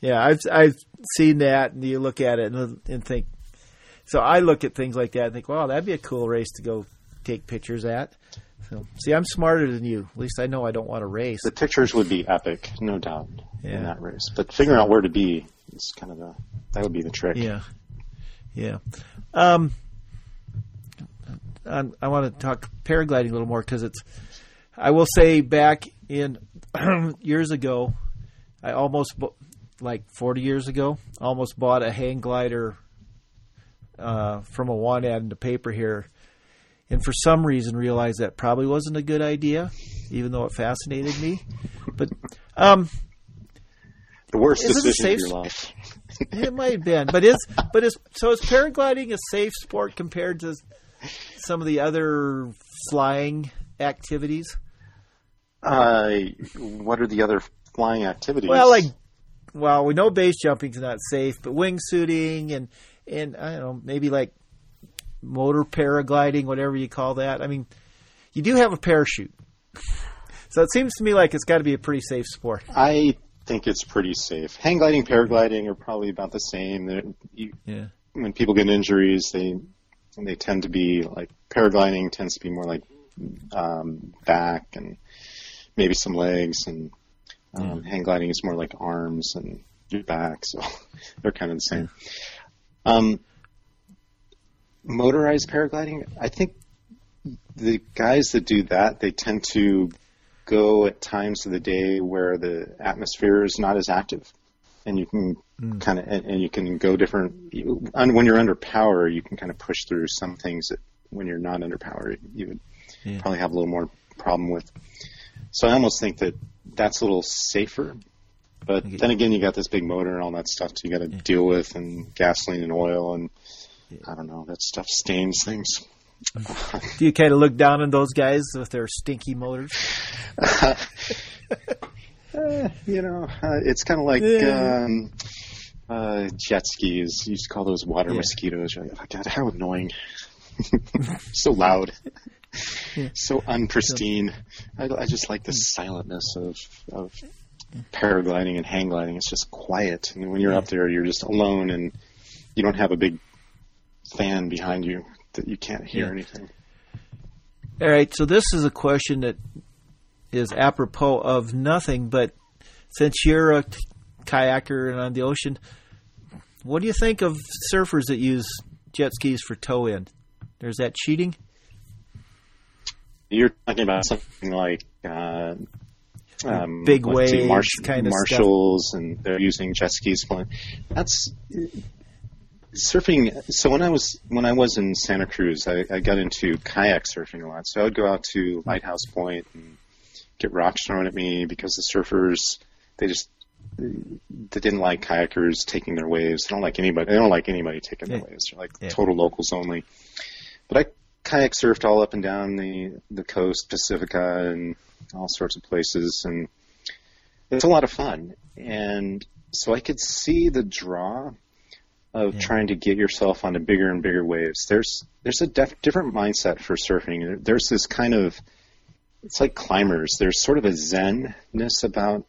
Speaker 1: Yeah, I've I've seen that, and you look at it and, and think. So I look at things like that and think, wow, that'd be a cool race to go take pictures at. So, see, I'm smarter than you. At least I know I don't want to race.
Speaker 2: The pictures would be epic, no doubt, yeah. in that race. But figuring out where to be is kind of the that would be the trick.
Speaker 1: Yeah, Yeah. Um, I, I want to talk paragliding a little more because it's. I will say back in (clears throat) years ago, I almost like 40 years ago, almost bought a hang glider uh, from a want ad in the paper here, and for some reason realized that probably wasn't a good idea, even though it fascinated me. But um,
Speaker 2: The worst decision
Speaker 1: safe
Speaker 2: of your life. (laughs)
Speaker 1: it might have been, but is but is so is paragliding a safe sport compared to some of the other flying activities?
Speaker 2: Uh, what are the other flying activities?
Speaker 1: Well, like, well, we know base jumping's not safe, but wingsuiting and and I don't know, maybe like motor paragliding, whatever you call that. I mean, you do have a parachute, so it seems to me like it's got to be a pretty safe sport.
Speaker 2: I think it's pretty safe. Hang gliding, paragliding are probably about the same. You,
Speaker 1: Yeah,
Speaker 2: when people get injuries, they they tend to be like paragliding tends to be more like um, back and maybe some legs, and um, hang gliding is more like arms and your back. So (laughs) they're kind of the same. Um, motorized paragliding, I think the guys that do that they tend to go at times of the day where the atmosphere is not as active and you can kind of and, and you can go different you, and when you're under power you can kind of push through some things that when you're not under power you would
Speaker 1: Yeah.
Speaker 2: probably have a little more problem with so i almost think that that's a little safer but
Speaker 1: Okay.
Speaker 2: then again you got this big motor and all that stuff you got to deal with and gasoline and oil and i don't know that stuff stains things (laughs)
Speaker 1: do you kind of look down on those guys with their stinky motors?
Speaker 2: Eh, (laughs) you know, uh, it's kind of like
Speaker 1: Yeah.
Speaker 2: um, uh, jet skis. You used to call those water
Speaker 1: Yeah.
Speaker 2: mosquitoes. You're like, oh, God, how annoying! (laughs) so loud, so unpristine. I, I just like the hmm. silentness of of paragliding and hang gliding. It's just quiet, and when you're up there, you're just alone, and you don't have a big fan behind you that you can't hear
Speaker 1: Yeah.
Speaker 2: anything.
Speaker 1: All right, so this is a question that is apropos of nothing, but since you're a kayaker and on the ocean, what do you think of surfers that use jet skis for tow in? There's that cheating?
Speaker 2: You're talking about something like uh, um,
Speaker 1: Big
Speaker 2: let's see,
Speaker 1: waves kind of stuff.
Speaker 2: Marshalls, and they're using jet skis. That's surfing. So when I was when I was in Santa Cruz, I, I got into kayak surfing a lot. So I would go out to Lighthouse Point and get rocks thrown at me because the surfers they just they didn't like kayakers taking their waves. They don't like anybody. They don't like anybody taking their waves. They're like
Speaker 1: Yeah.
Speaker 2: total locals only. But I kayak surfed all up and down the the coast, Pacifica, and all sorts of places, and it's a lot of fun. And so I could see the draw of
Speaker 1: Yeah.
Speaker 2: trying to get yourself onto bigger and bigger waves. There's there's a def- different mindset for surfing. There's this kind of it's like climbers. There's sort of a zenness about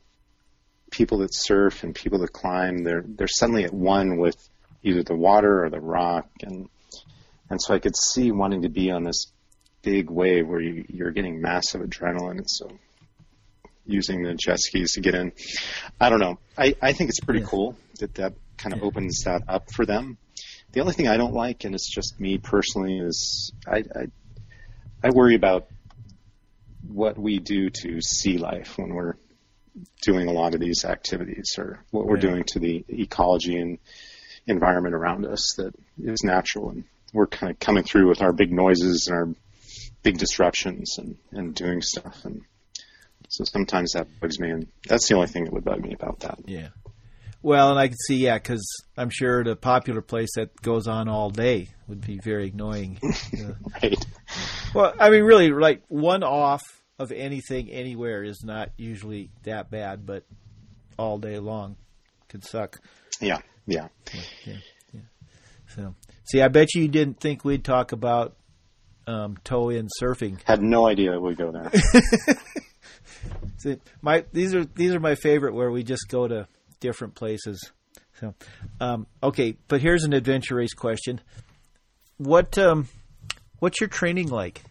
Speaker 2: people that surf and people that climb. They're they're suddenly at one with either the water or the rock, and and so I could see wanting to be on this big wave where you, you're getting massive adrenaline, and so using the jet skis to get in. I don't know. I, I think it's pretty
Speaker 1: Yeah.
Speaker 2: cool that that kind of
Speaker 1: Yeah.
Speaker 2: opens that up for them. The only thing I don't like, and it's just me personally, is I, I I worry about what we do to sea life when we're doing a lot of these activities, or what we're doing to the ecology and environment around us that is natural, and we're kind of coming through with our big noises and our big disruptions and, and doing stuff, and so sometimes that bugs me, and that's the only thing that would bug me about that.
Speaker 1: Yeah. Well, and I can see, yeah, because I'm sure the popular place that goes on all day would be very annoying. (laughs) Yeah.
Speaker 2: Right?
Speaker 1: Well, I mean, really, like one off of anything anywhere is not usually that bad, but all day long could suck.
Speaker 2: Yeah. Yeah, yeah.
Speaker 1: So, see, I bet you didn't think we'd talk about um, tow in surfing.
Speaker 2: Had no idea it would go there. (laughs)
Speaker 1: See, my these are these are my favorite where we just go to different places. So, um, okay, but here's an adventure race question: What um, what's your training like?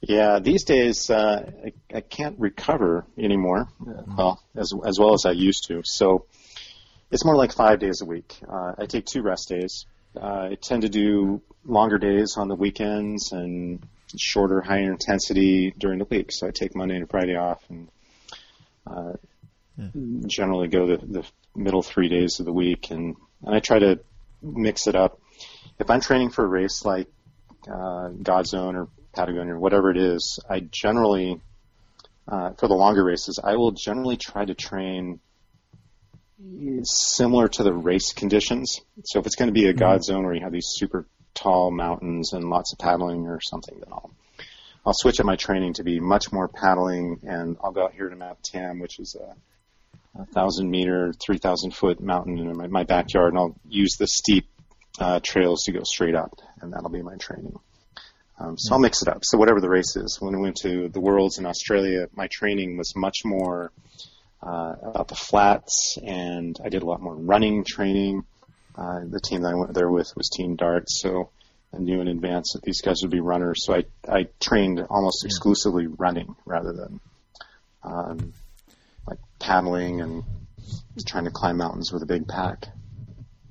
Speaker 2: Yeah, these days uh, I, I can't recover anymore. Uh, well, as as well as I used to. So it's more like five days a week. Uh, I take two rest days, I tend to do longer days on the weekends and shorter, higher intensity during the week. So I take Monday and Friday off and uh, yeah. generally go the, the middle three days of the week. And, and I try to mix it up. If I'm training for a race like uh, Godzone or Patagonia or whatever it is, I generally, uh, for the longer races, I will generally try to train similar to the race conditions. So if it's going to be a mm-hmm. Godzone where you have these super tall mountains and lots of paddling or something, then I'll I'll switch up my training to be much more paddling, and I'll go out here to Mount Tam, which is a, a thousand meter, three thousand foot mountain in my, my, backyard, and I'll use the steep uh, trails to go straight up, and that'll be my training. Um, so I'll mix it up. So whatever the race is, when I went to the Worlds in Australia, my training was much more uh, about the flats, and I did a lot more running training. Uh, the team that I went there with was Team Dart, so I knew in advance that these guys would be runners. So I I trained almost yeah. exclusively running rather than um, like paddling and trying to climb mountains with a big pack.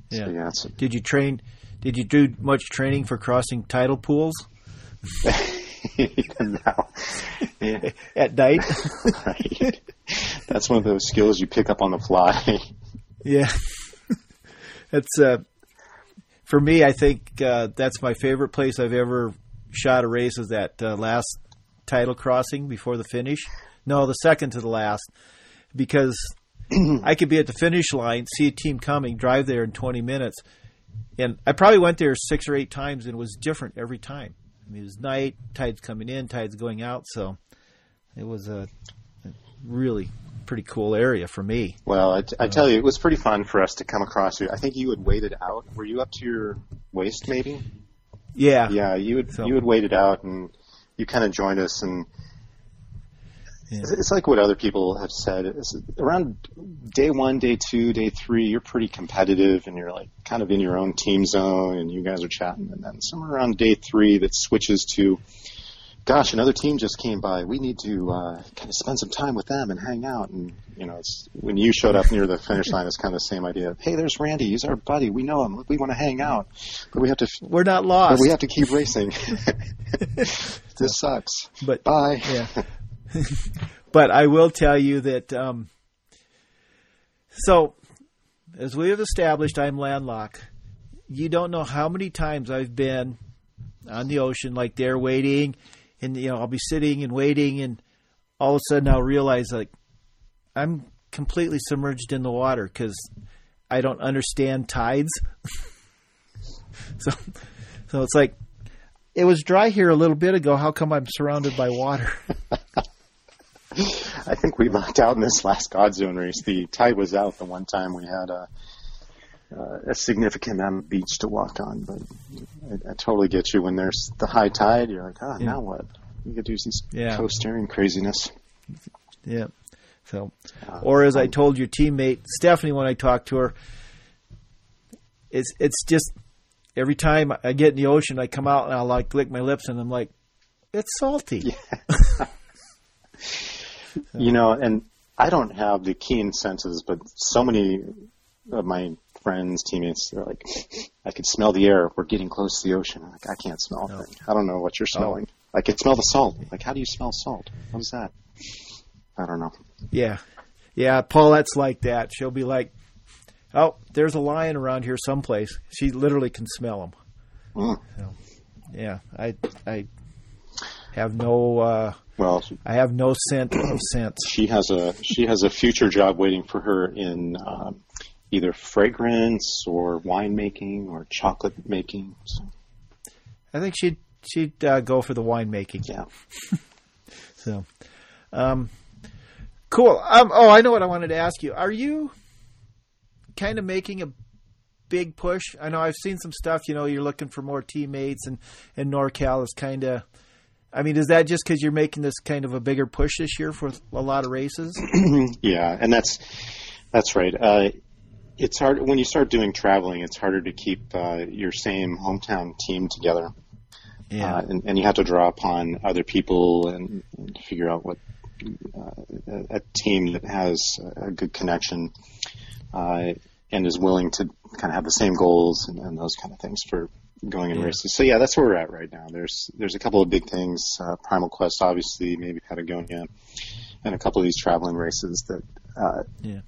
Speaker 1: Yeah. So, yeah did you train? Did you do much training for crossing tidal pools? (laughs)
Speaker 2: no.
Speaker 1: Yeah. At night.
Speaker 2: right. That's one of those skills you pick up on the fly.
Speaker 1: yeah. It's uh, for me. I think uh, that's my favorite place I've ever shot a race. Is that uh, last title crossing before the finish? No, the second to the last, because (clears throat) I could be at the finish line, see a team coming, drive there in 20 minutes, and I probably went there six or eight times, and it was different every time. Mean, it was night, tides coming in, tides going out, so it was a, a really pretty cool area for me.
Speaker 2: Well, I, t- I tell uh, you, it was pretty fun for us to come across you. I think you had waited out. Were you up to your waist, maybe?
Speaker 1: Yeah.
Speaker 2: Yeah, you had so. you had waited out, and you kind of joined us, and yeah. it's, it's, like what other people have said. It's around day one, day two, day three, you're pretty competitive, and you're like kind of in your own team zone, and you guys are chatting, and then somewhere around day three, that switches to gosh, another team just came by. We need to uh, kind of spend some time with them and hang out. And you know, it's, when you showed up near the finish line, it's kind of the same idea. Hey, there's Randy. He's our buddy. We know him. We want to hang out, but we have to.
Speaker 1: We're not lost.
Speaker 2: we have to keep racing. (laughs) this sucks.
Speaker 1: But
Speaker 2: bye.
Speaker 1: Yeah. (laughs) but I will tell you that. Um, so, as we have established, I'm landlocked. You don't know how many times I've been on the ocean, like there waiting and you know I'll be sitting and waiting, and all of a sudden I'll realize like I'm completely submerged in the water because I don't understand tides. (laughs) so, so it's like it was dry here a little bit ago. How come I'm surrounded by water? (laughs)
Speaker 2: I think we lucked out in this last Godzone race. The tide was out the one time we had a uh, a significant amount of beach to walk on. But I, I, totally get you. When there's the high tide, you're like, oh, yeah. now what? You could do some yeah. steering craziness.
Speaker 1: Yeah. So, uh, or as um, I told your teammate Stephanie when I talked to her, it's it's just every time I get in the ocean, I come out and I'll like lick my lips and I'm like, it's salty.
Speaker 2: Yeah. (laughs) (laughs) (laughs) you know, and I don't have the keen senses, but so many of my friends, teammates, they're like, I can smell the air. We're getting close to the ocean. I'm like, I can't smell no. anything. I don't know what you're oh. smelling. Oh. I can smell the salt. Like, how do you smell salt? What is that? I don't know.
Speaker 1: Yeah. Yeah, Paulette's like that. She'll be like, oh, there's a lion around here someplace. She literally can smell him. Mm. So, yeah, I, I have no, uh,
Speaker 2: well,
Speaker 1: I have no scent of scent.
Speaker 2: She has a she has a future job waiting for her in um, either fragrance or winemaking or chocolate making. So.
Speaker 1: I think she'd she'd uh, go for the winemaking.
Speaker 2: Yeah. (laughs)
Speaker 1: so, um, cool. Um, oh, I know what I wanted to ask you. Are you kind of making a big push? I know I've seen some stuff. You know, you're looking for more teammates, and and NorCal is kind of. I mean, is that just because you're making this kind of a bigger push this year for a lot of races? (clears throat)
Speaker 2: yeah, and that's that's right. Uh, it's hard when you start doing traveling. It's harder to keep uh, your same hometown team together,
Speaker 1: yeah.
Speaker 2: Uh, and, and, you have to draw upon other people and, and figure out what uh, a, a, team that has a good connection uh, and is willing to kind of have the same goals and, and those kind of things for going in
Speaker 1: Yeah.
Speaker 2: races. So yeah, that's where we're at right now. There's there's a couple of big things, uh, Primal Quest, obviously, maybe Patagonia, and a couple of these traveling races that uh,
Speaker 1: Yeah.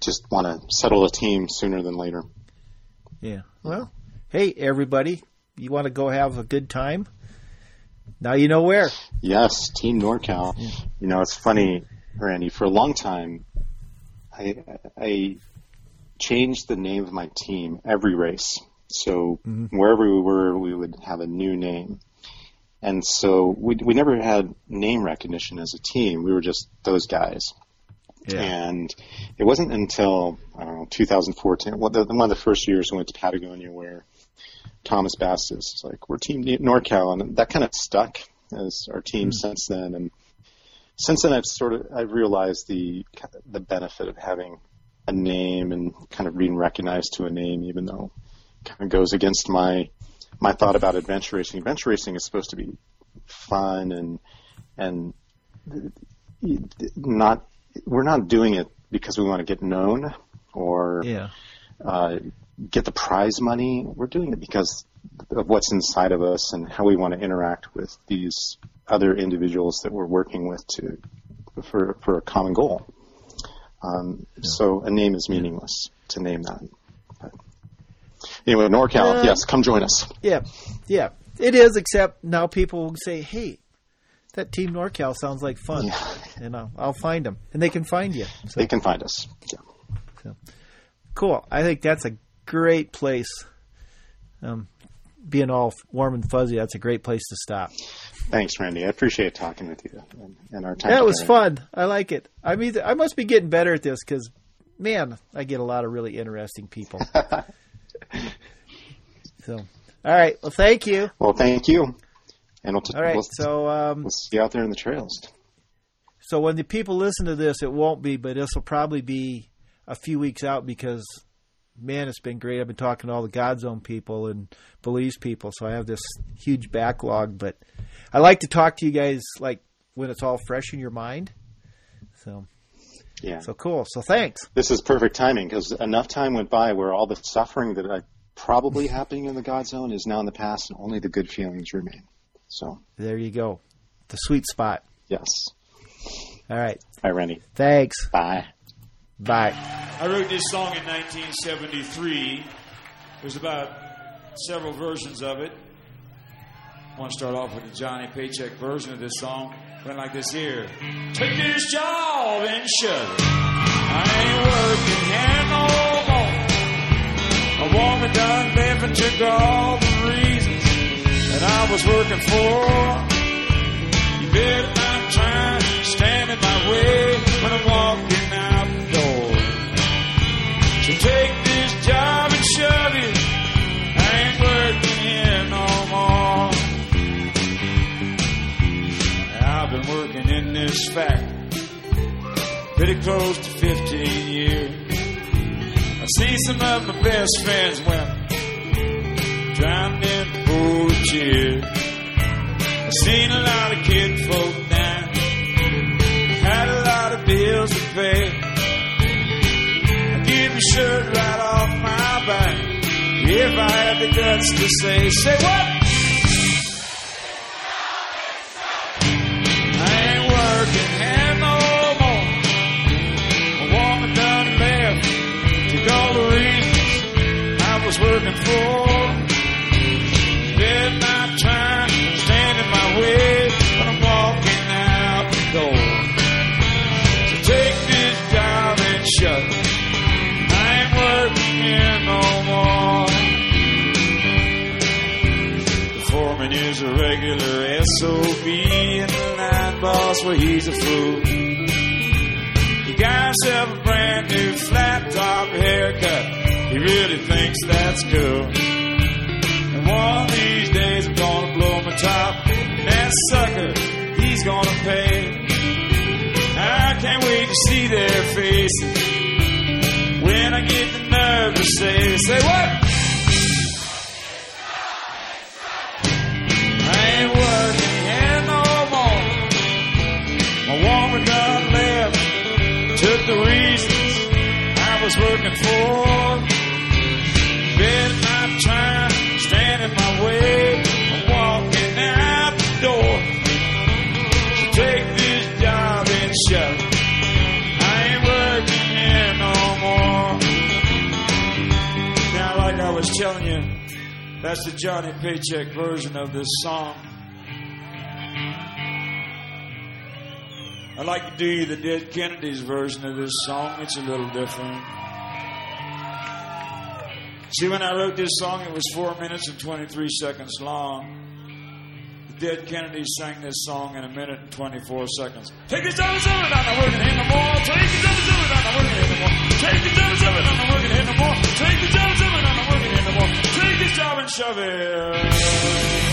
Speaker 2: just want to settle a team sooner than later.
Speaker 1: Yeah. Well, hey, everybody, you want to go have a good time? Now you know where.
Speaker 2: Yes, Team NorCal. You know, it's funny, Randy. For a long time, I I changed the name of my team every race. So mm-hmm. wherever we were, we would have a new name. And so we we never had name recognition as a team. We were just those guys. And it wasn't until I don't know 2014, well, the, one of the first years we went to Patagonia, where Thomas Bass is like, "We're Team NorCal," and that kind of stuck as our team mm-hmm. since then. And since then, I've sort of I've realized the the benefit of having a name and kind of being recognized to a name, even though kind of goes against my my thought about adventure racing. Adventure racing is supposed to be fun and and not we're not doing it because we want to get known or
Speaker 1: Yeah.
Speaker 2: uh, get the prize money. We're doing it because of what's inside of us and how we want to interact with these other individuals that we're working with to for for a common goal. Um, So a name is meaningless to name that. But anyway, NorCal,
Speaker 1: Uh,
Speaker 2: yes, come join us.
Speaker 1: Yeah. Yeah. It is, except now people will say, hey, that Team NorCal sounds like fun.
Speaker 2: Yeah.
Speaker 1: And I'll, I'll find them. And they can find you. So
Speaker 2: They can find us. Yeah.
Speaker 1: cool. I think that's a great place. Um, being all warm and fuzzy, that's a great place to stop.
Speaker 2: Thanks, Randy. I appreciate talking with you and, and our time.
Speaker 1: That was fun. I like it. I mean, I must be getting better at this because, man, I get a lot of really interesting people. (laughs) (laughs) so, all right. Well, thank you.
Speaker 2: Well, thank you. And we'll, t-
Speaker 1: All right.
Speaker 2: we'll,
Speaker 1: So, um,
Speaker 2: we'll see you out there in the trails.
Speaker 1: so when the people listen to this, it won't be, but this will probably be a few weeks out because, man, it's been great. I've been talking to all the Godzone people and Belize people, so I have this huge backlog. But I like to talk to you guys like when it's all fresh in your mind. So,
Speaker 2: Yeah.
Speaker 1: so cool. So thanks.
Speaker 2: This is perfect timing because enough time went by where all the suffering that I probably (laughs) happening in the Godzone is now in the past, and only the good feelings remain. So,
Speaker 1: There you go. The sweet spot.
Speaker 2: yes.
Speaker 1: All right.
Speaker 2: Bye, Randy.
Speaker 1: Thanks.
Speaker 2: Bye.
Speaker 1: Bye.
Speaker 3: I wrote this song in 1973. There's about several versions of it. I want to start off with the Johnny Paycheck version of this song. Went like this here. Take this job and shove it. I ain't working here no more. A woman done left and took all the reasons that I was working for. You better not try to stand in my way when I'm walking out the door. So take this job and shove it. This fact. pretty close to 15 years. I've seen some of my best friends women drowned in pool tears. I've seen a lot of kid folk down, had a lot of bills to pay. I give your shirt right off my back. If I had the guts to say, say what? Working for. Better not try to stand in my way when I'm walking out the door. So take this job and shut. I ain't working here no more. The foreman is a regular SOB and the line boss, well, he's a fool. He got himself a brand new flat top haircut. Really thinks that's cool. And one of these days I'm gonna blow my top. And that sucker, he's gonna pay. I can't wait to see their faces when I get the nerve to say, say what? That's the Johnny Paycheck version of this song. I'd like to do you the Dead Kennedys version of this song. It's a little different. See, when I wrote this song, it was four minutes and 23 seconds long. Dead Kennedys sang this song in a minute and 24 seconds. Take the double seven, I'm not working anymore. Take the double seven, I'm not working anymore. Take the double seven, I'm not working anymore. Take the double seven, I'm not working anymore. Take this job and shove it.